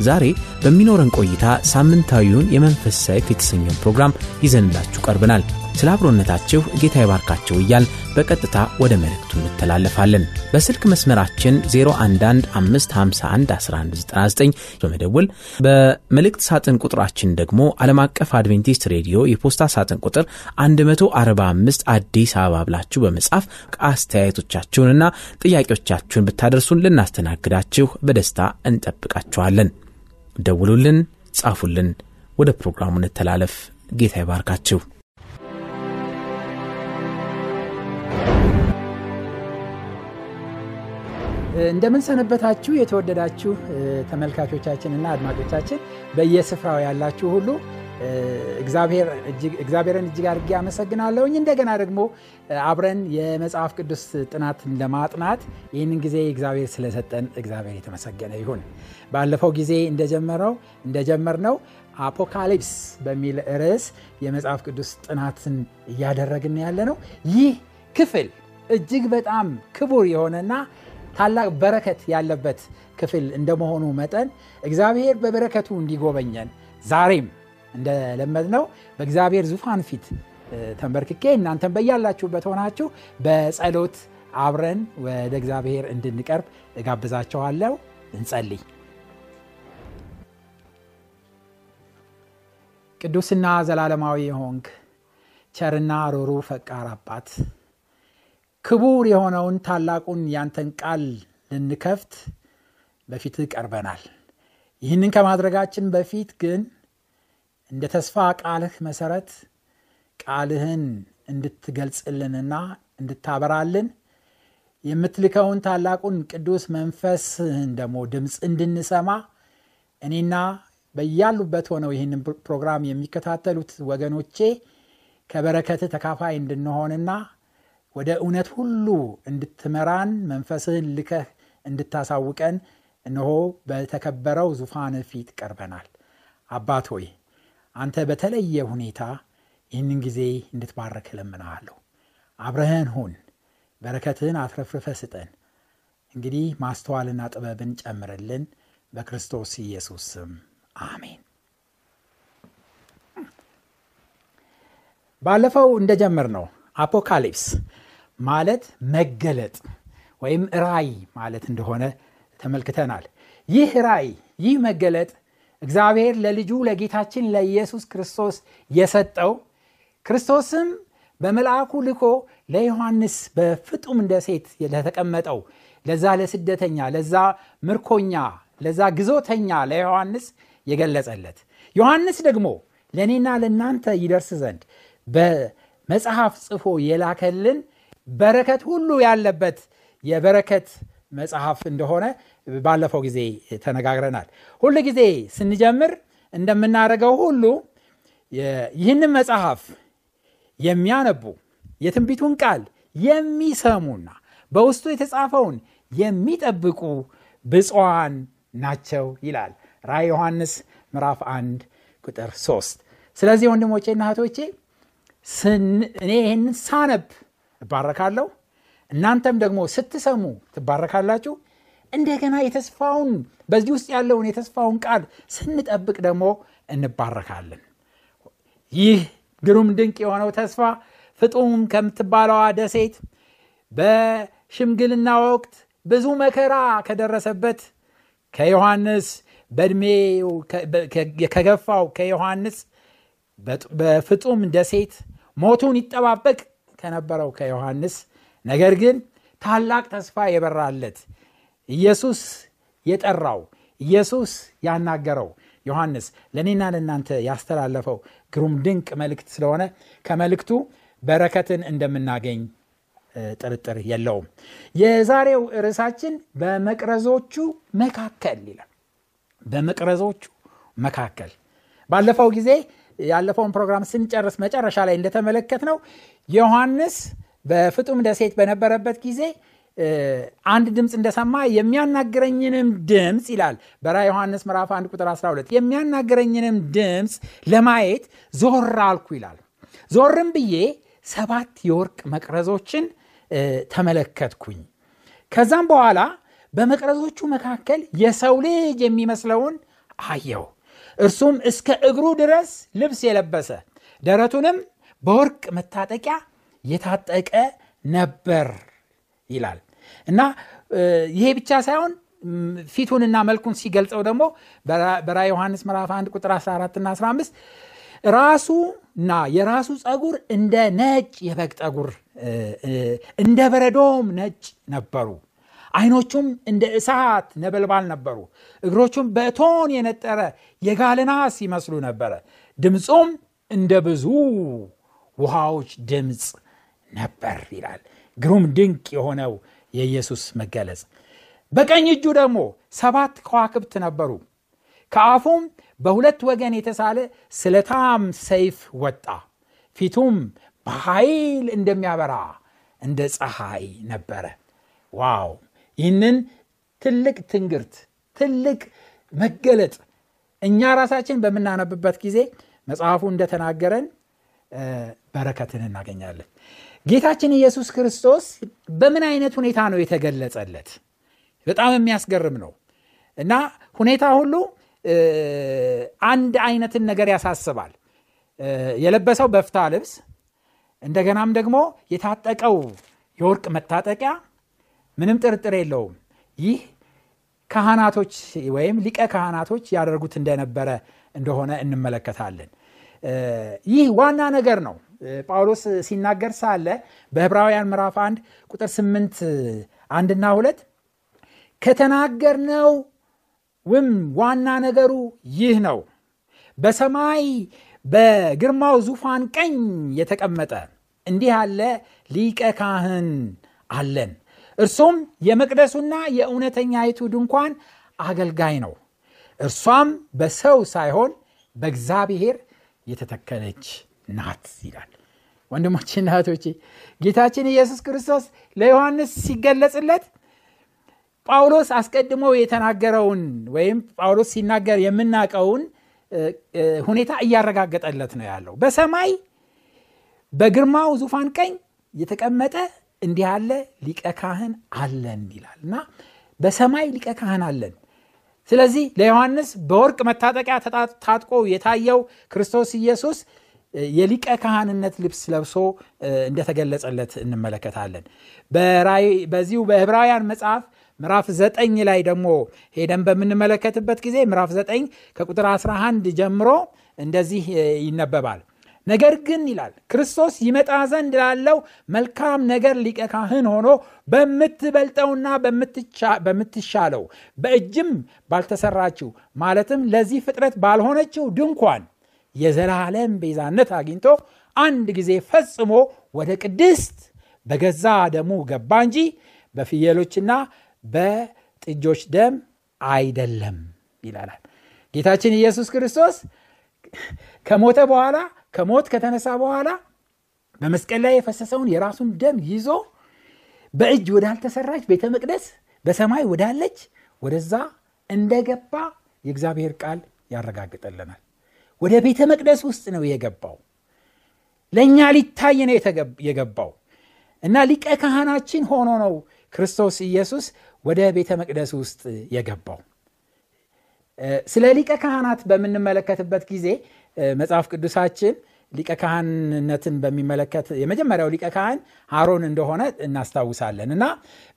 ዛሬ በሚኖረን ቆይታ ሳምንታዊውን የመንፈስ ሰይፍ የተሰኘውን ፕሮግራም ይዘንላችሁ ቀርበናል። ስለ አብሮነታችሁ ጌታ ይባርካቸው እያል በቀጥታ ወደ መልእክቱ እንተላለፋለን። በስልክ መስመራችን 0115511199 በመደወል በመልእክት ሳጥን ቁጥራችን ደግሞ ዓለም አቀፍ አድቬንቲስት ሬዲዮ የፖስታ ሳጥን ቁጥር 145 አዲስ አበባ ብላችሁ በመጻፍ አስተያየቶቻችሁንና ጥያቄዎቻችሁን ብታደርሱን ልናስተናግዳችሁ በደስታ እንጠብቃችኋለን። ደውሉልን፣ ጻፉልን። ወደ ፕሮግራሙ እንተላለፍ። ጌታ ይባርካችሁ። እንደምን ሰነበታችሁ የተወደዳችሁ ተመልካቾቻችንና አድማጮቻችን በየስፍራው ያላችሁ ሁሉ እግዚአብሔርን እጅግ አድርጌ አመሰግናለሁኝ። እንደገና ደግሞ አብረን የመጽሐፍ ቅዱስ ጥናትን ለማጥናት ይህንን ጊዜ እግዚአብሔር ስለሰጠን እግዚአብሔር የተመሰገነ ይሁን። ባለፈው ጊዜ እንደጀመረው እንደጀመርነው አፖካሊፕስ በሚል ርዕስ የመጽሐፍ ቅዱስ ጥናትን እያደረግን ያለ ነው። ይህ ክፍል እጅግ በጣም ክቡር የሆነና ታላቅ በረከት ያለበት ክፍል እንደመሆኑ መጠን እግዚአብሔር በበረከቱ እንዲጎበኘን ዛሬም እንደለመድነው በእግዚአብሔር ዙፋን ፊት ተንበርክኬ እናንተን በያላችሁበት ሆናችሁ በጸሎት አብረን ወደ እግዚአብሔር እንድንቀርብ እጋብዛችኋለሁ። እንጸልይ። ቅዱስና ዘላለማዊ የሆንክ ቸርና ሮሩ ፈቃር አባት ክቡር የሆነውን ታላቁን ያንተን ቃል ልንከፍት በፊትህ ቀርበናል። ይህንን ከማድረጋችን በፊት ግን እንደ ተስፋ ቃልህ መሰረት ቃልህን እንድትገልጽልንና እንድታበራልን የምትልከውን ታላቁን ቅዱስ መንፈስህን ደግሞ ድምፅ እንድንሰማ እኔና በያሉበት ሆነው ይህንን ፕሮግራም የሚከታተሉት ወገኖቼ ከበረከትህ ተካፋይ እንድንሆንና ወደ እውነት ሁሉ እንድትመራን መንፈስህን ልከህ እንድታሳውቀን እነሆ በተከበረው ዙፋን ፊት ቀርበናል። አባት ሆይ አንተ በተለየ ሁኔታ ይህንን ጊዜ እንድትባረክ እለምንሃለሁ። አብረህን ሁን፣ በረከትህን አትረፍርፈ ስጠን። እንግዲህ ማስተዋልና ጥበብን ጨምርልን፣ በክርስቶስ ኢየሱስ ስም አሜን። ባለፈው እንደጀመር ነው አፖካሊፕስ ማለት መገለጥ ወይም ራይ ማለት እንደሆነ ተመልክተናል። ይህ ራይ ይህ መገለጥ እግዚአብሔር ለልጁ ለጌታችን ለኢየሱስ ክርስቶስ የሰጠው ክርስቶስም በመልአኩ ልኮ ለዮሐንስ በፍጡም ደሴት ለተቀመጠው ለዛ ለስደተኛ፣ ለዛ ምርኮኛ፣ ለዛ ግዞተኛ ለዮሐንስ የገለጸለት። ዮሐንስ ደግሞ ለእኔና ለእናንተ ይደርስ ዘንድ በመጽሐፍ ጽፎ የላከልን በረከት ሁሉ ያለበት የበረከት መጽሐፍ እንደሆነ ባለፈው ጊዜ ተነጋግረናል። ሁል ጊዜ ስንጀምር እንደምናደርገው ሁሉ ይህንን መጽሐፍ የሚያነቡ የትንቢቱን ቃል የሚሰሙና በውስጡ የተጻፈውን የሚጠብቁ ብፅዋን ናቸው ይላል ራእይ ዮሐንስ ምዕራፍ 1 ቁጥር 3። ስለዚህ ወንድሞቼና እህቶቼ እኔ ይህንን ሳነብ እባረካለሁ፣ እናንተም ደግሞ ስትሰሙ ትባረካላችሁ። እንደገና የተስፋውን በዚህ ውስጥ ያለውን የተስፋውን ቃል ስንጠብቅ ደግሞ እንባረካለን። ይህ ግሩም ድንቅ የሆነው ተስፋ ፍጡም ከምትባለዋ ደሴት በሽምግልና ወቅት ብዙ መከራ ከደረሰበት ከዮሐንስ በዕድሜው ከገፋው ከዮሐንስ በፍጡም ደሴት ሞቱን ይጠባበቅ ከነበረው ከዮሐንስ ነገር ግን ታላቅ ተስፋ የበራለት ኢየሱስ የጠራው ኢየሱስ ያናገረው ዮሐንስ ለእኔና ለእናንተ ያስተላለፈው ግሩም ድንቅ መልእክት ስለሆነ ከመልእክቱ በረከትን እንደምናገኝ ጥርጥር የለውም። የዛሬው ርዕሳችን በመቅረዞቹ መካከል ይላል። በመቅረዞቹ መካከል ባለፈው ጊዜ ያለፈውን ፕሮግራም ስንጨርስ መጨረሻ ላይ እንደተመለከት ነው ዮሐንስ በፍጡም ደሴት በነበረበት ጊዜ አንድ ድምፅ እንደሰማ የሚያናግረኝንም ድምፅ ይላል። በራ ዮሐንስ ምዕራፍ 1 ቁጥር 12 የሚያናግረኝንም ድምፅ ለማየት ዞር አልኩ ይላል። ዞርም ብዬ ሰባት የወርቅ መቅረዞችን ተመለከትኩኝ። ከዛም በኋላ በመቅረዞቹ መካከል የሰው ልጅ የሚመስለውን አየው እርሱም እስከ እግሩ ድረስ ልብስ የለበሰ ደረቱንም በወርቅ መታጠቂያ የታጠቀ ነበር ይላል። እና ይሄ ብቻ ሳይሆን ፊቱንና መልኩን ሲገልጸው ደግሞ በራ ዮሐንስ ምዕራፍ 1 ቁጥር 14 እና 15 ራሱና የራሱ ጸጉር እንደ ነጭ የበግ ጸጉር እንደ በረዶም ነጭ ነበሩ። አይኖቹም እንደ እሳት ነበልባል ነበሩ። እግሮቹም በእቶን የነጠረ የጋልናስ ይመስሉ ነበረ። ድምፁም እንደ ብዙ ውሃዎች ድምፅ ነበር ይላል ግሩም ድንቅ የሆነው የኢየሱስ መገለጽ። በቀኝ እጁ ደግሞ ሰባት ከዋክብት ነበሩ። ከአፉም በሁለት ወገን የተሳለ ስለታም ሰይፍ ወጣ። ፊቱም በኃይል እንደሚያበራ እንደ ፀሐይ ነበረ። wow! ይህንን ትልቅ ትንግርት ትልቅ መገለጥ እኛ ራሳችን በምናነብበት ጊዜ መጽሐፉ እንደተናገረን በረከትን እናገኛለን ጌታችን ኢየሱስ ክርስቶስ በምን አይነት ሁኔታ ነው የተገለጸለት? በጣም የሚያስገርም ነው። እና ሁኔታ ሁሉ አንድ አይነትን ነገር ያሳስባል። የለበሰው በፍታ ልብስ እንደገናም ደግሞ የታጠቀው የወርቅ መታጠቂያ ምንም ጥርጥር የለውም። ይህ ካህናቶች ወይም ሊቀ ካህናቶች ያደርጉት እንደነበረ እንደሆነ እንመለከታለን ይህ ዋና ነገር ነው። ጳውሎስ ሲናገር ሳለ በህብራውያን ምዕራፍ 1 ቁጥር 8 አንድና ሁለት ከተናገርነው ውም ዋና ነገሩ ይህ ነው። በሰማይ በግርማው ዙፋን ቀኝ የተቀመጠ እንዲህ ያለ ሊቀ ካህን አለን። እርሱም የመቅደሱና የእውነተኛይቱ ድንኳን አገልጋይ ነው። እርሷም በሰው ሳይሆን በእግዚአብሔር የተተከለች ናት ይላል። ወንድሞችና እህቶቼ ጌታችን ኢየሱስ ክርስቶስ ለዮሐንስ ሲገለጽለት ጳውሎስ አስቀድሞ የተናገረውን ወይም ጳውሎስ ሲናገር የምናውቀውን ሁኔታ እያረጋገጠለት ነው ያለው። በሰማይ በግርማው ዙፋን ቀኝ የተቀመጠ እንዲህ ያለ ሊቀ ካህን አለን ይላል። እና በሰማይ ሊቀ ካህን አለን ስለዚህ ለዮሐንስ በወርቅ መታጠቂያ ታጥቆ የታየው ክርስቶስ ኢየሱስ የሊቀ ካህንነት ልብስ ለብሶ እንደተገለጸለት እንመለከታለን። በዚሁ በዕብራውያን መጽሐፍ ምዕራፍ ዘጠኝ ላይ ደግሞ ሄደን በምንመለከትበት ጊዜ ምዕራፍ ዘጠኝ ከቁጥር 11 ጀምሮ እንደዚህ ይነበባል ነገር ግን ይላል ክርስቶስ ይመጣ ዘንድ ላለው መልካም ነገር ሊቀ ካህን ሆኖ በምትበልጠውና በምትሻለው በእጅም ባልተሰራችው ማለትም ለዚህ ፍጥረት ባልሆነችው ድንኳን የዘላለም ቤዛነት አግኝቶ አንድ ጊዜ ፈጽሞ ወደ ቅድስት በገዛ ደሙ ገባ እንጂ በፍየሎችና በጥጆች ደም አይደለም ይላላል ጌታችን ኢየሱስ ክርስቶስ ከሞተ በኋላ ከሞት ከተነሳ በኋላ በመስቀል ላይ የፈሰሰውን የራሱን ደም ይዞ በእጅ ወዳልተሰራች ቤተ መቅደስ በሰማይ ወዳለች ወደዛ እንደገባ የእግዚአብሔር ቃል ያረጋግጠልናል። ወደ ቤተ መቅደስ ውስጥ ነው የገባው። ለእኛ ሊታይ ነው የገባው እና ሊቀ ካህናችን ሆኖ ነው ክርስቶስ ኢየሱስ ወደ ቤተ መቅደስ ውስጥ የገባው። ስለ ሊቀ ካህናት በምንመለከትበት ጊዜ መጽሐፍ ቅዱሳችን ሊቀ ካህንነትን በሚመለከት የመጀመሪያው ሊቀ ካህን አሮን እንደሆነ እናስታውሳለን። እና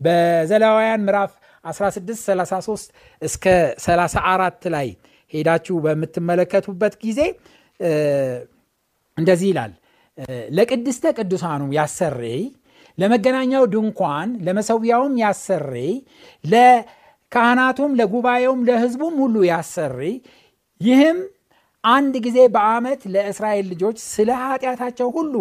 በዘላውያን ምዕራፍ 1633 እስከ 34 ላይ ሄዳችሁ በምትመለከቱበት ጊዜ እንደዚህ ይላል። ለቅድስተ ቅዱሳኑ ያሰሬይ ለመገናኛው ድንኳን ለመሰዊያውም ያሰሬይ ለካህናቱም ለጉባኤውም ለህዝቡም ሁሉ ያሰሬይ ይህም አንድ ጊዜ በዓመት ለእስራኤል ልጆች ስለ ኃጢአታቸው ሁሉ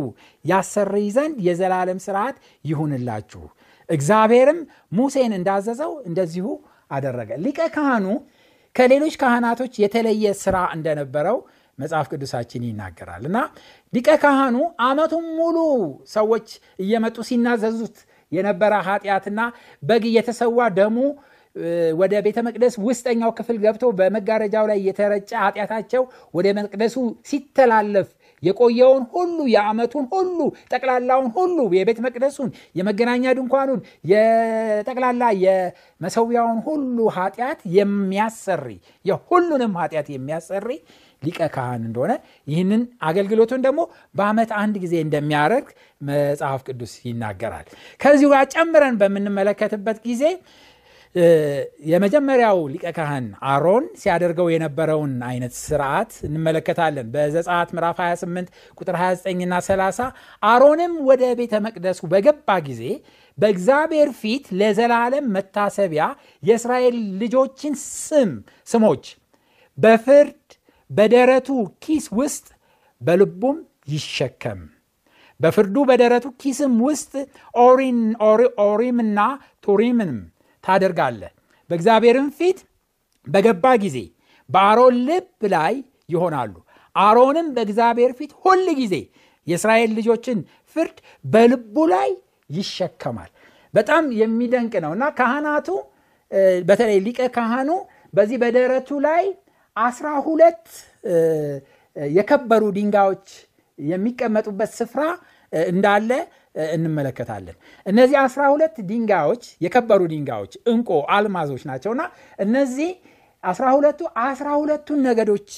ያሰርይ ዘንድ የዘላለም ስርዓት ይሁንላችሁ። እግዚአብሔርም ሙሴን እንዳዘዘው እንደዚሁ አደረገ። ሊቀ ካህኑ ከሌሎች ካህናቶች የተለየ ስራ እንደነበረው መጽሐፍ ቅዱሳችን ይናገራል። እና ሊቀ ካህኑ አመቱን ሙሉ ሰዎች እየመጡ ሲናዘዙት የነበረ ኃጢአትና በግ እየተሰዋ ደሙ ወደ ቤተ መቅደስ ውስጠኛው ክፍል ገብቶ በመጋረጃው ላይ የተረጨ ኃጢአታቸው ወደ መቅደሱ ሲተላለፍ የቆየውን ሁሉ የዓመቱን ሁሉ ጠቅላላውን ሁሉ የቤተ መቅደሱን የመገናኛ ድንኳኑን የጠቅላላ የመሰዊያውን ሁሉ ኃጢአት የሚያሰሪ የሁሉንም ኃጢአት የሚያሰሪ ሊቀ ካህን እንደሆነ ይህንን አገልግሎቱን ደግሞ በአመት አንድ ጊዜ እንደሚያደርግ መጽሐፍ ቅዱስ ይናገራል። ከዚሁ ጋር ጨምረን በምንመለከትበት ጊዜ የመጀመሪያው ሊቀ ካህን አሮን ሲያደርገው የነበረውን አይነት ስርዓት እንመለከታለን። በዘጸአት ምዕራፍ 28 ቁጥር 29ና 30 አሮንም ወደ ቤተ መቅደሱ በገባ ጊዜ በእግዚአብሔር ፊት ለዘላለም መታሰቢያ የእስራኤል ልጆችን ስም ስሞች በፍርድ በደረቱ ኪስ ውስጥ በልቡም ይሸከም። በፍርዱ በደረቱ ኪስም ውስጥ ኦሪምና ቱሪምንም ታደርጋለህ። በእግዚአብሔርም ፊት በገባ ጊዜ በአሮን ልብ ላይ ይሆናሉ። አሮንም በእግዚአብሔር ፊት ሁል ጊዜ የእስራኤል ልጆችን ፍርድ በልቡ ላይ ይሸከማል። በጣም የሚደንቅ ነው እና ካህናቱ በተለይ ሊቀ ካህኑ በዚህ በደረቱ ላይ አስራ ሁለት የከበሩ ድንጋዮች የሚቀመጡበት ስፍራ እንዳለ እንመለከታለን። እነዚህ አስራ ሁለት ድንጋዮች የከበሩ ድንጋዮች እንቆ አልማዞች ናቸውና እነዚህ አስራ ሁለቱ አስራ ሁለቱን ነገዶች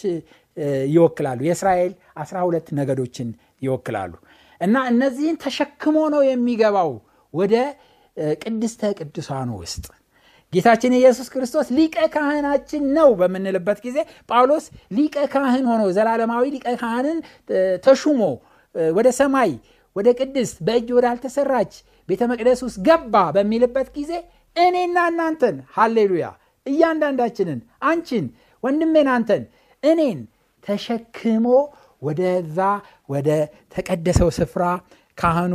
ይወክላሉ። የእስራኤል አስራ ሁለት ነገዶችን ይወክላሉ። እና እነዚህን ተሸክሞ ነው የሚገባው ወደ ቅድስተ ቅዱሳኑ ውስጥ። ጌታችን ኢየሱስ ክርስቶስ ሊቀ ካህናችን ነው በምንልበት ጊዜ ጳውሎስ ሊቀ ካህን ሆኖ ዘላለማዊ ሊቀ ካህንን ተሹሞ ወደ ሰማይ ወደ ቅድስት በእጅ ወዳልተሰራች ቤተ መቅደስ ውስጥ ገባ በሚልበት ጊዜ እኔና እናንተን ሃሌሉያ! እያንዳንዳችንን አንቺን ወንድሜን አንተን እኔን ተሸክሞ ወደዛ ወደ ተቀደሰው ስፍራ ካህኑ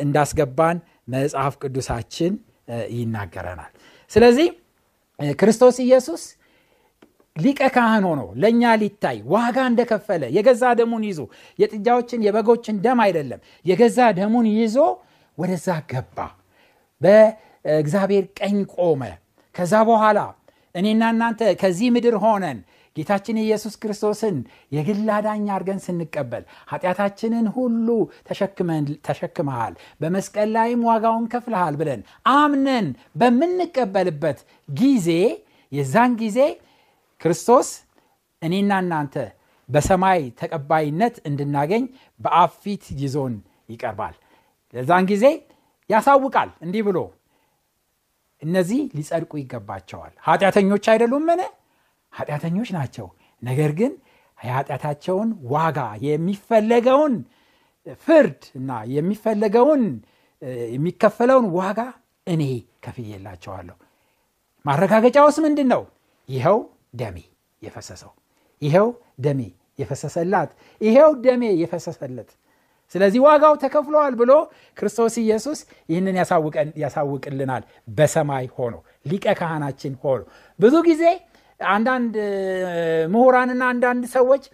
እንዳስገባን መጽሐፍ ቅዱሳችን ይናገረናል። ስለዚህ ክርስቶስ ኢየሱስ ሊቀ ካህን ሆኖ ለእኛ ሊታይ ዋጋ እንደከፈለ የገዛ ደሙን ይዞ የጥጃዎችን የበጎችን ደም አይደለም የገዛ ደሙን ይዞ ወደዛ ገባ። በእግዚአብሔር ቀኝ ቆመ። ከዛ በኋላ እኔና እናንተ ከዚህ ምድር ሆነን ጌታችን ኢየሱስ ክርስቶስን የግል አዳኝ አድርገን ስንቀበል ኃጢአታችንን ሁሉ ተሸክመሃል በመስቀል ላይም ዋጋውን ከፍልሃል ብለን አምነን በምንቀበልበት ጊዜ የዛን ጊዜ ክርስቶስ እኔና እናንተ በሰማይ ተቀባይነት እንድናገኝ በአብ ፊት ይዞን ይቀርባል። ለዛን ጊዜ ያሳውቃል እንዲህ ብሎ እነዚህ ሊጸድቁ ይገባቸዋል። ኃጢአተኞች ምን ኃጢአተኞች ናቸው። ነገር ግን የኃጢአታቸውን ዋጋ የሚፈለገውን ፍርድ እና የሚፈለገውን የሚከፈለውን ዋጋ እኔ ከፍዬላቸዋለሁ። ማረጋገጫውስ ምንድን ነው ይኸው ደሜ የፈሰሰው። ይኸው ደሜ የፈሰሰላት። ይኸው ደሜ የፈሰሰለት። ስለዚህ ዋጋው ተከፍለዋል ብሎ ክርስቶስ ኢየሱስ ይህንን ያሳውቅልናል። በሰማይ ሆኖ ሊቀ ካህናችን ሆኖ። ብዙ ጊዜ አንዳንድ ምሁራንና አንዳንድ ሰዎች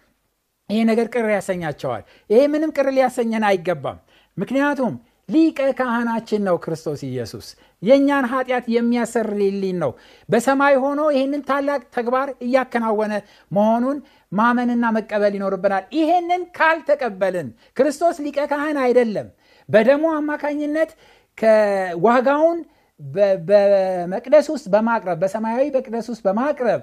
ይሄ ነገር ቅር ያሰኛቸዋል። ይሄ ምንም ቅር ሊያሰኘን አይገባም። ምክንያቱም ሊቀ ካህናችን ነው ክርስቶስ ኢየሱስ። የእኛን ኃጢአት የሚያሰርልልን ነው። በሰማይ ሆኖ ይህንን ታላቅ ተግባር እያከናወነ መሆኑን ማመንና መቀበል ይኖርብናል። ይሄንን ካልተቀበልን ክርስቶስ ሊቀ ካህን አይደለም። በደሞ አማካኝነት ዋጋውን በመቅደስ ውስጥ በማቅረብ በሰማያዊ መቅደስ ውስጥ በማቅረብ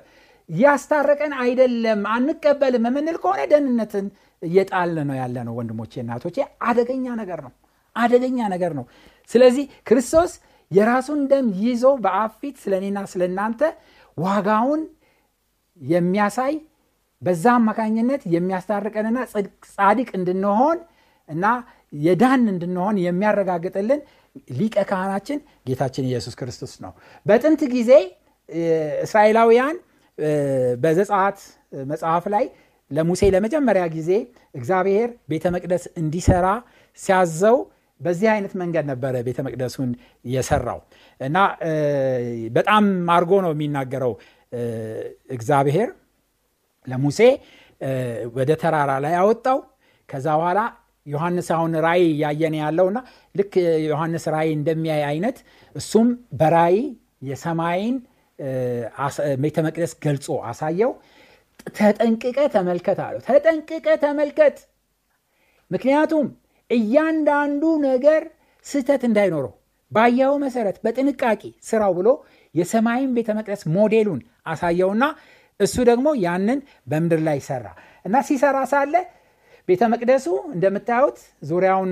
ያስታረቀን አይደለም አንቀበልም የምንል ከሆነ ደህንነትን እየጣል ነው ያለ ነው ወንድሞቼ እናቶቼ። አደገኛ ነገር ነው አደገኛ ነገር ነው። ስለዚህ ክርስቶስ የራሱን ደም ይዞ በአብ ፊት ስለ እኔና ስለ እናንተ ዋጋውን የሚያሳይ በዛ አማካኝነት የሚያስታርቀንና ጻድቅ እንድንሆን እና የዳን እንድንሆን የሚያረጋግጥልን ሊቀ ካህናችን ጌታችን ኢየሱስ ክርስቶስ ነው። በጥንት ጊዜ እስራኤላውያን በዘጸአት መጽሐፍ ላይ ለሙሴ ለመጀመሪያ ጊዜ እግዚአብሔር ቤተ መቅደስ እንዲሰራ ሲያዘው በዚህ አይነት መንገድ ነበረ ቤተ መቅደሱን የሰራው። እና በጣም አርጎ ነው የሚናገረው። እግዚአብሔር ለሙሴ ወደ ተራራ ላይ አወጣው። ከዛ በኋላ ዮሐንስ አሁን ራይ እያየን ያለውና ልክ ዮሐንስ ራይ እንደሚያይ አይነት እሱም በራይ የሰማይን ቤተ መቅደስ ገልጾ አሳየው። ተጠንቅቀ ተመልከት አለው። ተጠንቅቀ ተመልከት። ምክንያቱም እያንዳንዱ ነገር ስህተት እንዳይኖረው ባየው መሰረት በጥንቃቄ ስራው ብሎ የሰማይን ቤተ መቅደስ ሞዴሉን አሳየውና እሱ ደግሞ ያንን በምድር ላይ ሰራ እና ሲሰራ ሳለ ቤተ መቅደሱ እንደምታዩት ዙሪያውን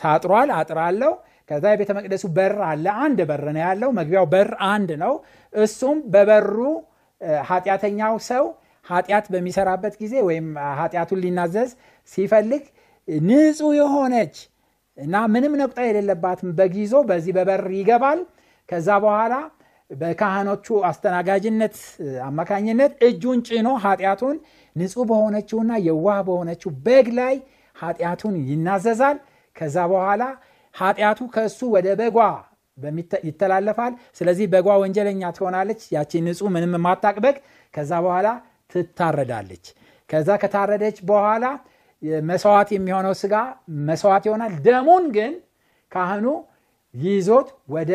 ታጥሯል አጥራለው ከዛ የቤተ መቅደሱ በር አለ አንድ በር ነው ያለው። መግቢያው በር አንድ ነው። እሱም በበሩ ኃጢአተኛው ሰው ኃጢአት በሚሰራበት ጊዜ ወይም ኃጢአቱን ሊናዘዝ ሲፈልግ ንጹህ የሆነች እና ምንም ነቁጣ የሌለባት በግ ይዞ በዚህ በበር ይገባል። ከዛ በኋላ በካህኖቹ አስተናጋጅነት አማካኝነት እጁን ጭኖ ኃጢአቱን ንጹህ በሆነችውና የዋህ በሆነችው በግ ላይ ኃጢአቱን ይናዘዛል። ከዛ በኋላ ኃጢአቱ ከእሱ ወደ በጓ ይተላለፋል። ስለዚህ በጓ ወንጀለኛ ትሆናለች። ያቺ ንጹህ ምንም ማታቅ በግ። ከዛ በኋላ ትታረዳለች። ከዛ ከታረደች በኋላ መስዋዕት የሚሆነው ስጋ መስዋዕት ይሆናል። ደሙን ግን ካህኑ ይዞት ወደ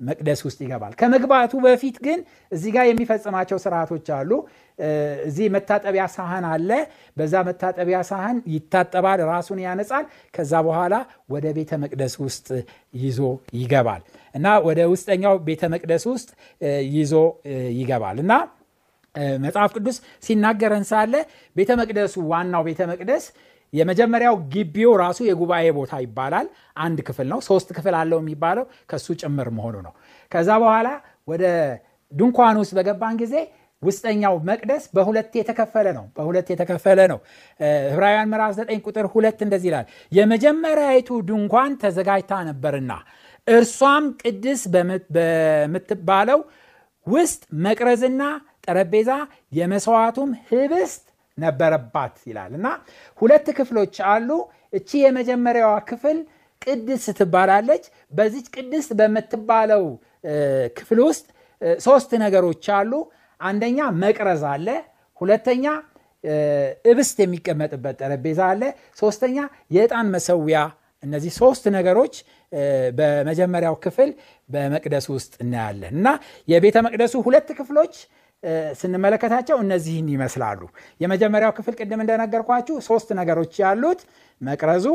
መቅደስ ውስጥ ይገባል። ከመግባቱ በፊት ግን እዚህ ጋር የሚፈጽማቸው ስርዓቶች አሉ። እዚህ መታጠቢያ ሳህን አለ። በዛ መታጠቢያ ሳህን ይታጠባል ራሱን ያነጻል። ከዛ በኋላ ወደ ቤተ መቅደስ ውስጥ ይዞ ይገባል። እና ወደ ውስጠኛው ቤተ መቅደስ ውስጥ ይዞ ይገባል። እና መጽሐፍ ቅዱስ ሲናገረን ሳለ ቤተ መቅደሱ ዋናው ቤተ መቅደስ የመጀመሪያው ግቢው ራሱ የጉባኤ ቦታ ይባላል። አንድ ክፍል ነው። ሶስት ክፍል አለው የሚባለው ከሱ ጭምር መሆኑ ነው። ከዛ በኋላ ወደ ድንኳን ውስጥ በገባን ጊዜ ውስጠኛው መቅደስ በሁለት የተከፈለ ነው። በሁለት የተከፈለ ነው። ህብራውያን ምዕራፍ 9 ቁጥር ሁለት እንደዚህ ይላል። የመጀመሪያዊቱ ድንኳን ተዘጋጅታ ነበርና እርሷም ቅድስ በምትባለው ውስጥ መቅረዝና ጠረጴዛ የመስዋዕቱም ህብስት ነበረባት ይላል። እና ሁለት ክፍሎች አሉ። እቺ የመጀመሪያዋ ክፍል ቅድስት ትባላለች። በዚች ቅድስት በምትባለው ክፍል ውስጥ ሶስት ነገሮች አሉ። አንደኛ መቅረዝ አለ። ሁለተኛ እብስት የሚቀመጥበት ጠረጴዛ አለ። ሶስተኛ የዕጣን መሰዊያ። እነዚህ ሶስት ነገሮች በመጀመሪያው ክፍል በመቅደሱ ውስጥ እናያለን። እና የቤተ መቅደሱ ሁለት ክፍሎች ስንመለከታቸው እነዚህን ይመስላሉ። የመጀመሪያው ክፍል ቅድም እንደነገርኳችሁ ሶስት ነገሮች ያሉት መቅረዙ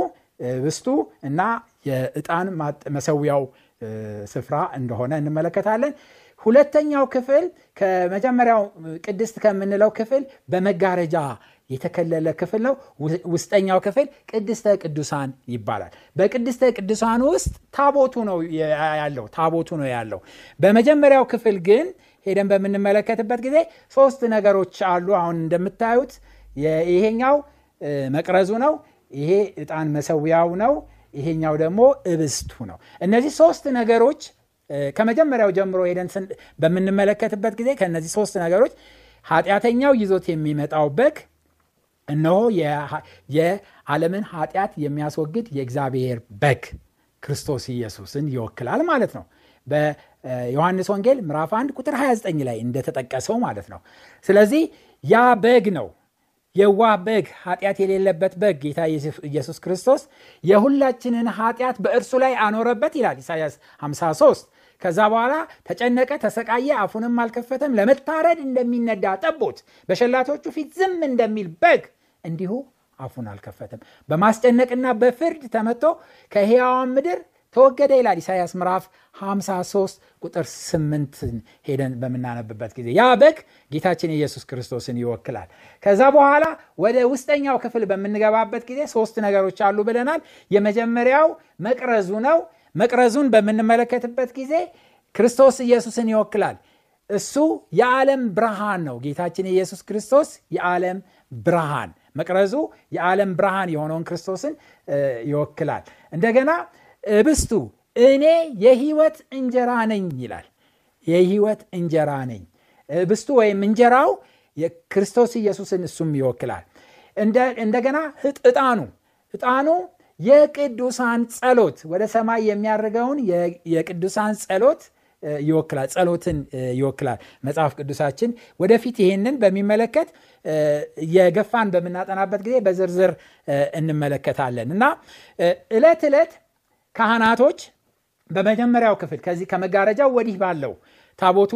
ብስቱ እና የዕጣን መሰዊያው ስፍራ እንደሆነ እንመለከታለን። ሁለተኛው ክፍል ከመጀመሪያው ቅድስት ከምንለው ክፍል በመጋረጃ የተከለለ ክፍል ነው። ውስጠኛው ክፍል ቅድስተ ቅዱሳን ይባላል። በቅድስተ ቅዱሳን ውስጥ ታቦቱ ነው ያለው ታቦቱ ነው ያለው። በመጀመሪያው ክፍል ግን ሄደን በምንመለከትበት ጊዜ ሶስት ነገሮች አሉ። አሁን እንደምታዩት ይሄኛው መቅረዙ ነው። ይሄ ዕጣን መሰዊያው ነው። ይሄኛው ደግሞ እብስቱ ነው። እነዚህ ሶስት ነገሮች ከመጀመሪያው ጀምሮ ሄደን በምንመለከትበት ጊዜ ከእነዚህ ሶስት ነገሮች ኃጢአተኛው ይዞት የሚመጣው በግ እነሆ የዓለምን ኃጢአት የሚያስወግድ የእግዚአብሔር በግ ክርስቶስ ኢየሱስን ይወክላል ማለት ነው በዮሐንስ ወንጌል ምዕራፍ 1 ቁጥር 29 ላይ እንደተጠቀሰው ማለት ነው። ስለዚህ ያ በግ ነው። የዋ በግ ኃጢአት የሌለበት በግ ጌታ ኢየሱስ ክርስቶስ የሁላችንን ኃጢአት በእርሱ ላይ አኖረበት ይላል ኢሳያስ 53 ከዛ በኋላ ተጨነቀ ተሰቃየ አፉንም አልከፈተም ለመታረድ እንደሚነዳ ጠቦት በሸላቶቹ ፊት ዝም እንደሚል በግ እንዲሁ አፉን አልከፈተም። በማስጨነቅና በፍርድ ተመቶ ከሕያዋን ምድር ተወገደ ይላል ኢሳያስ ምዕራፍ 53 ቁጥር 8 ሄደን በምናነብበት ጊዜ። ያ በግ ጌታችን ኢየሱስ ክርስቶስን ይወክላል። ከዛ በኋላ ወደ ውስጠኛው ክፍል በምንገባበት ጊዜ ሶስት ነገሮች አሉ ብለናል። የመጀመሪያው መቅረዙ ነው። መቅረዙን በምንመለከትበት ጊዜ ክርስቶስ ኢየሱስን ይወክላል። እሱ የዓለም ብርሃን ነው። ጌታችን ኢየሱስ ክርስቶስ የዓለም ብርሃን መቅረዙ የዓለም ብርሃን የሆነውን ክርስቶስን ይወክላል። እንደገና እብስቱ እኔ የህይወት እንጀራ ነኝ ይላል። የህይወት እንጀራ ነኝ። ብስቱ ወይም እንጀራው የክርስቶስ ኢየሱስን እሱም ይወክላል። እንደገና እጣኑ እጣኑ የቅዱሳን ጸሎት ወደ ሰማይ የሚያደርገውን የቅዱሳን ጸሎት ይወክላል ጸሎትን ይወክላል። መጽሐፍ ቅዱሳችን ወደፊት ይሄንን በሚመለከት የገፋን በምናጠናበት ጊዜ በዝርዝር እንመለከታለን። እና ዕለት ዕለት ካህናቶች በመጀመሪያው ክፍል ከዚህ ከመጋረጃው ወዲህ ባለው ታቦቱ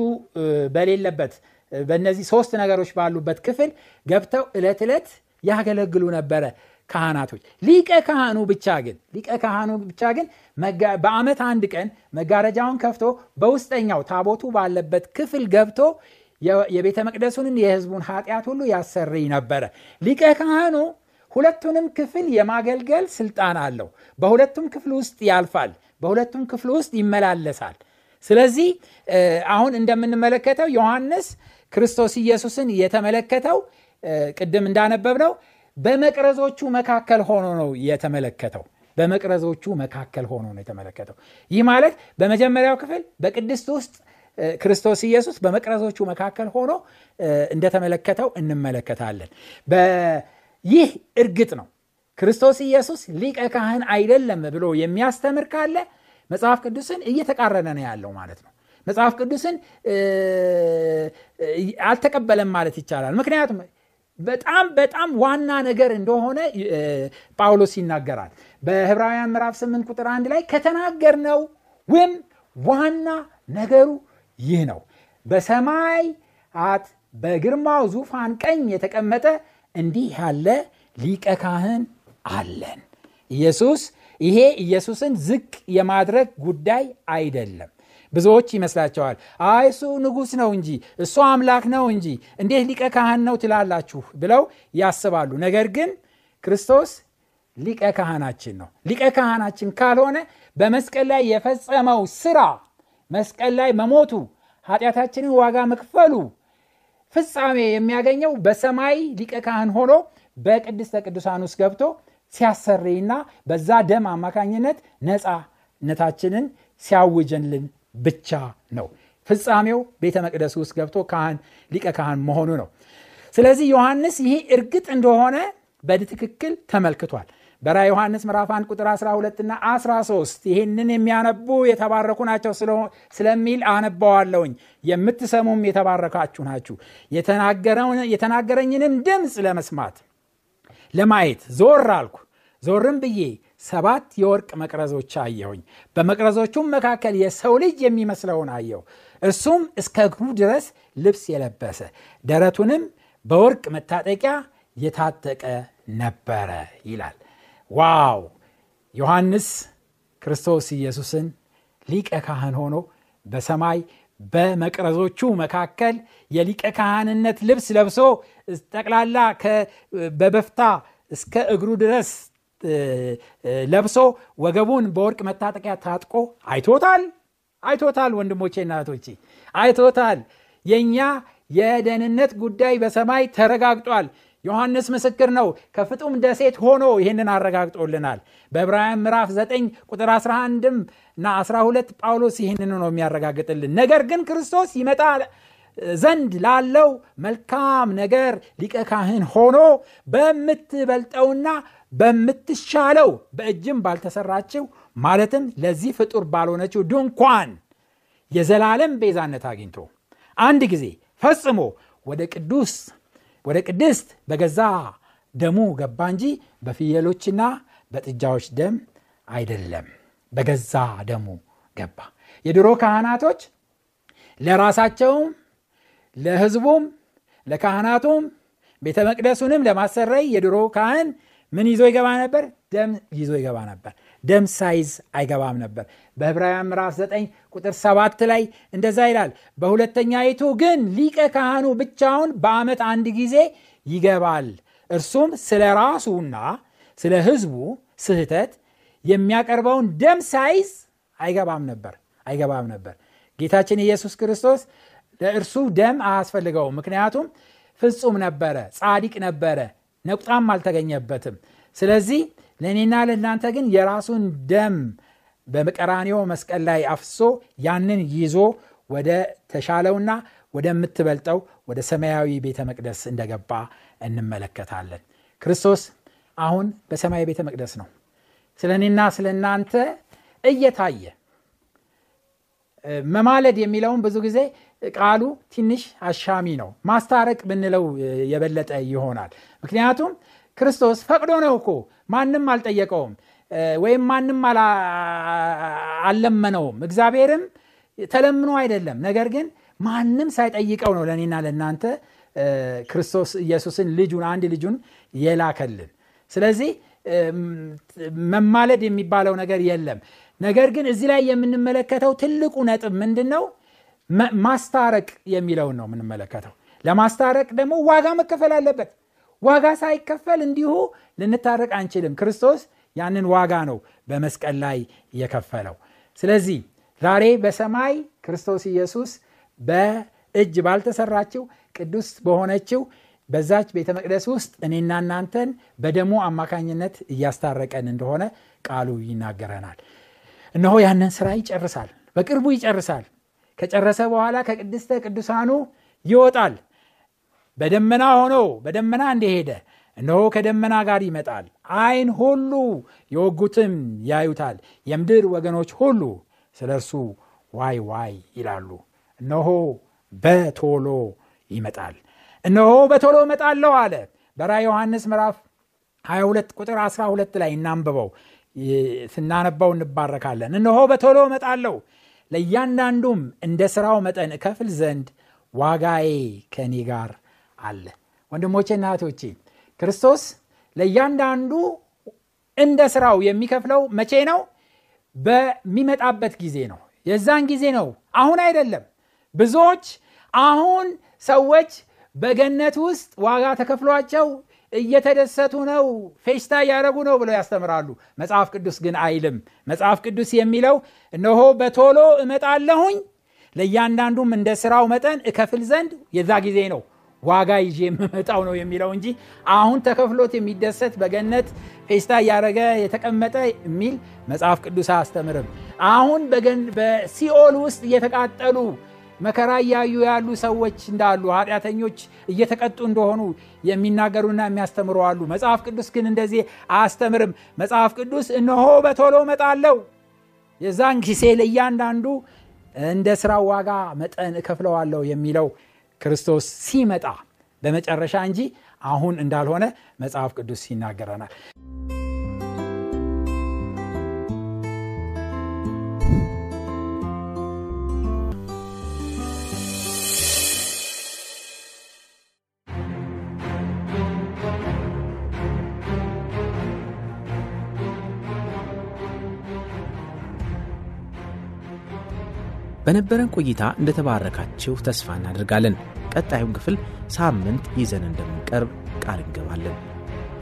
በሌለበት በእነዚህ ሶስት ነገሮች ባሉበት ክፍል ገብተው ዕለት ዕለት ያገለግሉ ነበረ ካህናቶች። ሊቀ ካህኑ ብቻ ግን ሊቀ ካህኑ ብቻ ግን በአመት አንድ ቀን መጋረጃውን ከፍቶ በውስጠኛው ታቦቱ ባለበት ክፍል ገብቶ የቤተ መቅደሱንን የህዝቡን ኃጢአት ሁሉ ያሰርይ ነበረ። ሊቀ ካህኑ ሁለቱንም ክፍል የማገልገል ስልጣን አለው። በሁለቱም ክፍል ውስጥ ያልፋል በሁለቱም ክፍል ውስጥ ይመላለሳል። ስለዚህ አሁን እንደምንመለከተው ዮሐንስ ክርስቶስ ኢየሱስን የተመለከተው ቅድም እንዳነበብ ነው በመቅረዞቹ መካከል ሆኖ ነው የተመለከተው። በመቅረዞቹ መካከል ሆኖ ነው የተመለከተው። ይህ ማለት በመጀመሪያው ክፍል በቅድስት ውስጥ ክርስቶስ ኢየሱስ በመቅረዞቹ መካከል ሆኖ እንደተመለከተው እንመለከታለን ይህ እርግጥ ነው። ክርስቶስ ኢየሱስ ሊቀ ካህን አይደለም ብሎ የሚያስተምር ካለ መጽሐፍ ቅዱስን እየተቃረነ ነው ያለው ማለት ነው። መጽሐፍ ቅዱስን አልተቀበለም ማለት ይቻላል። ምክንያቱም በጣም በጣም ዋና ነገር እንደሆነ ጳውሎስ ይናገራል። በህብራውያን ምዕራፍ 8 ቁጥር አንድ ላይ ከተናገርነው ወይም ዋና ነገሩ ይህ ነው። በሰማይ አት በግርማው ዙፋን ቀኝ የተቀመጠ እንዲህ ያለ ሊቀ ካህን አለን። ኢየሱስ ይሄ ኢየሱስን ዝቅ የማድረግ ጉዳይ አይደለም። ብዙዎች ይመስላቸዋል አይ እሱ ንጉሥ ነው እንጂ እሱ አምላክ ነው እንጂ እንዴት ሊቀ ካህን ነው ትላላችሁ ብለው ያስባሉ። ነገር ግን ክርስቶስ ሊቀ ካህናችን ነው። ሊቀ ካህናችን ካልሆነ በመስቀል ላይ የፈጸመው ስራ መስቀል ላይ መሞቱ ኃጢአታችንን ዋጋ መክፈሉ ፍጻሜ የሚያገኘው በሰማይ ሊቀ ካህን ሆኖ በቅድስተ ቅዱሳን ውስጥ ገብቶ ሲያሰርይና በዛ ደም አማካኝነት ነፃነታችንን ሲያውጀንልን ብቻ ነው። ፍጻሜው ቤተ መቅደስ ውስጥ ገብቶ ካህን ሊቀ ካህን መሆኑ ነው። ስለዚህ ዮሐንስ ይሄ እርግጥ እንደሆነ በትክክል ተመልክቷል በራ ዮሐንስ ምዕራፍ 1 ቁጥር 12 እና 13 ይህንን የሚያነቡ የተባረኩ ናቸው ስለሚል አነባዋለውኝ የምትሰሙም የተባረካችሁ ናችሁ። የተናገረኝንም ድምፅ ለመስማት ለማየት ዞር አልኩ። ዞርም ብዬ ሰባት የወርቅ መቅረዞች አየሁኝ። በመቅረዞቹም መካከል የሰው ልጅ የሚመስለውን አየው እርሱም እስከ እግሩ ድረስ ልብስ የለበሰ ደረቱንም በወርቅ መታጠቂያ የታጠቀ ነበረ ይላል ዋው! ዮሐንስ ክርስቶስ ኢየሱስን ሊቀ ካህን ሆኖ በሰማይ በመቅረዞቹ መካከል የሊቀ ካህንነት ልብስ ለብሶ ጠቅላላ በበፍታ እስከ እግሩ ድረስ ለብሶ ወገቡን በወርቅ መታጠቂያ ታጥቆ አይቶታል? አይቶታል ወንድሞቼ እናቶቼ አይቶታል። የእኛ የደህንነት ጉዳይ በሰማይ ተረጋግጧል ዮሐንስ ምስክር ነው። ከፍጡም ደሴት ሆኖ ይህንን አረጋግጦልናል። በዕብራውያን ምዕራፍ 9 ቁጥር 11 እና 12 ጳውሎስ ይህንን ነው የሚያረጋግጥልን። ነገር ግን ክርስቶስ ይመጣ ዘንድ ላለው መልካም ነገር ሊቀ ካህን ሆኖ በምትበልጠውና በምትሻለው በእጅም ባልተሰራችው ማለትም ለዚህ ፍጡር ባልሆነችው ድንኳን የዘላለም ቤዛነት አግኝቶ አንድ ጊዜ ፈጽሞ ወደ ቅዱስ ወደ ቅድስት በገዛ ደሙ ገባ እንጂ በፍየሎችና በጥጃዎች ደም አይደለም። በገዛ ደሙ ገባ። የድሮ ካህናቶች ለራሳቸውም ለህዝቡም ለካህናቱም ቤተ መቅደሱንም ለማሰረይ የድሮ ካህን ምን ይዞ ይገባ ነበር? ደም ይዞ ይገባ ነበር ደም ሳይዝ አይገባም ነበር። በዕብራውያን ምዕራፍ 9 ቁጥር 7 ላይ እንደዛ ይላል በሁለተኛይቱ ግን ሊቀ ካህኑ ብቻውን በአመት አንድ ጊዜ ይገባል። እርሱም ስለ ራሱና ስለ ህዝቡ ስህተት የሚያቀርበውን ደም ሳይዝ አይገባም ነበር አይገባም ነበር። ጌታችን ኢየሱስ ክርስቶስ ለእርሱ ደም አያስፈልገውም ምክንያቱም ፍጹም ነበረ ጻዲቅ ነበረ ነቁጣም አልተገኘበትም። ስለዚህ ለእኔና ለእናንተ ግን የራሱን ደም በቀራኒዮ መስቀል ላይ አፍሶ ያንን ይዞ ወደ ተሻለውና ወደምትበልጠው ወደ ሰማያዊ ቤተ መቅደስ እንደገባ እንመለከታለን ክርስቶስ አሁን በሰማያዊ ቤተ መቅደስ ነው ስለ እኔና ስለ እናንተ እየታየ መማለድ የሚለውን ብዙ ጊዜ ቃሉ ትንሽ አሻሚ ነው። ማስታረቅ ብንለው የበለጠ ይሆናል። ምክንያቱም ክርስቶስ ፈቅዶ ነው እኮ ማንም አልጠየቀውም ወይም ማንም አልለመነውም። እግዚአብሔርም ተለምኖ አይደለም። ነገር ግን ማንም ሳይጠይቀው ነው ለእኔና ለእናንተ ክርስቶስ ኢየሱስን ልጁን አንድ ልጁን የላከልን። ስለዚህ መማለድ የሚባለው ነገር የለም። ነገር ግን እዚህ ላይ የምንመለከተው ትልቁ ነጥብ ምንድን ነው? ማስታረቅ የሚለውን ነው የምንመለከተው። ለማስታረቅ ደግሞ ዋጋ መከፈል አለበት። ዋጋ ሳይከፈል እንዲሁ ልንታረቅ አንችልም። ክርስቶስ ያንን ዋጋ ነው በመስቀል ላይ የከፈለው። ስለዚህ ዛሬ በሰማይ ክርስቶስ ኢየሱስ በእጅ ባልተሰራችው ቅዱስ በሆነችው በዛች ቤተ መቅደስ ውስጥ እኔና እናንተን በደሞ አማካኝነት እያስታረቀን እንደሆነ ቃሉ ይናገረናል። እነሆ ያንን ስራ ይጨርሳል፣ በቅርቡ ይጨርሳል። ከጨረሰ በኋላ ከቅድስተ ቅዱሳኑ ይወጣል። በደመና ሆኖ በደመና እንደሄደ እነሆ ከደመና ጋር ይመጣል። ዓይን ሁሉ የወጉትም ያዩታል፣ የምድር ወገኖች ሁሉ ስለ እርሱ ዋይ ዋይ ይላሉ። እነሆ በቶሎ ይመጣል። እነሆ በቶሎ እመጣለሁ አለ። በራዕይ ዮሐንስ ምዕራፍ 22 ቁጥር 12 ላይ እናንብበው፣ ስናነባው እንባረካለን። እነሆ በቶሎ እመጣለሁ ለእያንዳንዱም እንደ ሥራው መጠን እከፍል ዘንድ ዋጋዬ ከእኔ ጋር አለ። ወንድሞቼና እህቶቼ ክርስቶስ ለእያንዳንዱ እንደ ሥራው የሚከፍለው መቼ ነው? በሚመጣበት ጊዜ ነው። የዛን ጊዜ ነው፣ አሁን አይደለም። ብዙዎች አሁን ሰዎች በገነት ውስጥ ዋጋ ተከፍሏቸው እየተደሰቱ ነው፣ ፌሽታ እያደረጉ ነው ብለው ያስተምራሉ። መጽሐፍ ቅዱስ ግን አይልም። መጽሐፍ ቅዱስ የሚለው እነሆ በቶሎ እመጣለሁኝ ለእያንዳንዱም እንደ ስራው መጠን እከፍል ዘንድ የዛ ጊዜ ነው ዋጋ ይዤ የምመጣው ነው የሚለው እንጂ አሁን ተከፍሎት የሚደሰት በገነት ፌስታ እያደረገ የተቀመጠ የሚል መጽሐፍ ቅዱስ አያስተምርም። አሁን በሲኦል ውስጥ እየተቃጠሉ መከራ እያዩ ያሉ ሰዎች እንዳሉ ኃጢአተኞች እየተቀጡ እንደሆኑ የሚናገሩና የሚያስተምሩ አሉ። መጽሐፍ ቅዱስ ግን እንደዚህ አያስተምርም። መጽሐፍ ቅዱስ እነሆ በቶሎ እመጣለሁ፣ የዛን ጊዜ ለእያንዳንዱ እንደ ስራው ዋጋ መጠን እከፍለዋለሁ የሚለው ክርስቶስ ሲመጣ በመጨረሻ እንጂ አሁን እንዳልሆነ መጽሐፍ ቅዱስ ይናገረናል። በነበረን ቆይታ እንደተባረካችሁ ተስፋ እናደርጋለን። ቀጣዩን ክፍል ሳምንት ይዘን እንደምንቀርብ ቃል እንገባለን።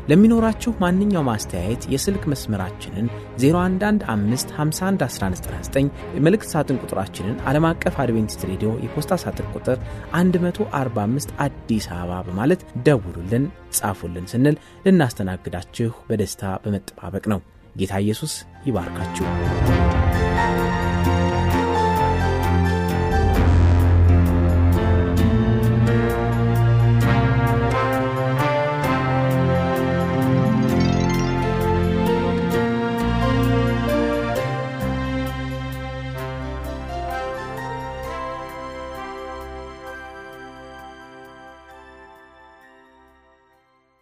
ለሚኖራችሁ ማንኛውም አስተያየት የስልክ መስመራችንን 0115511199 የመልእክት ሳጥን ቁጥራችንን ዓለም አቀፍ አድቬንቲስት ሬዲዮ የፖስታ ሳጥን ቁጥር 145 አዲስ አበባ በማለት ደውሉልን፣ ጻፉልን ስንል ልናስተናግዳችሁ በደስታ በመጠባበቅ ነው። ጌታ ኢየሱስ ይባርካችሁ።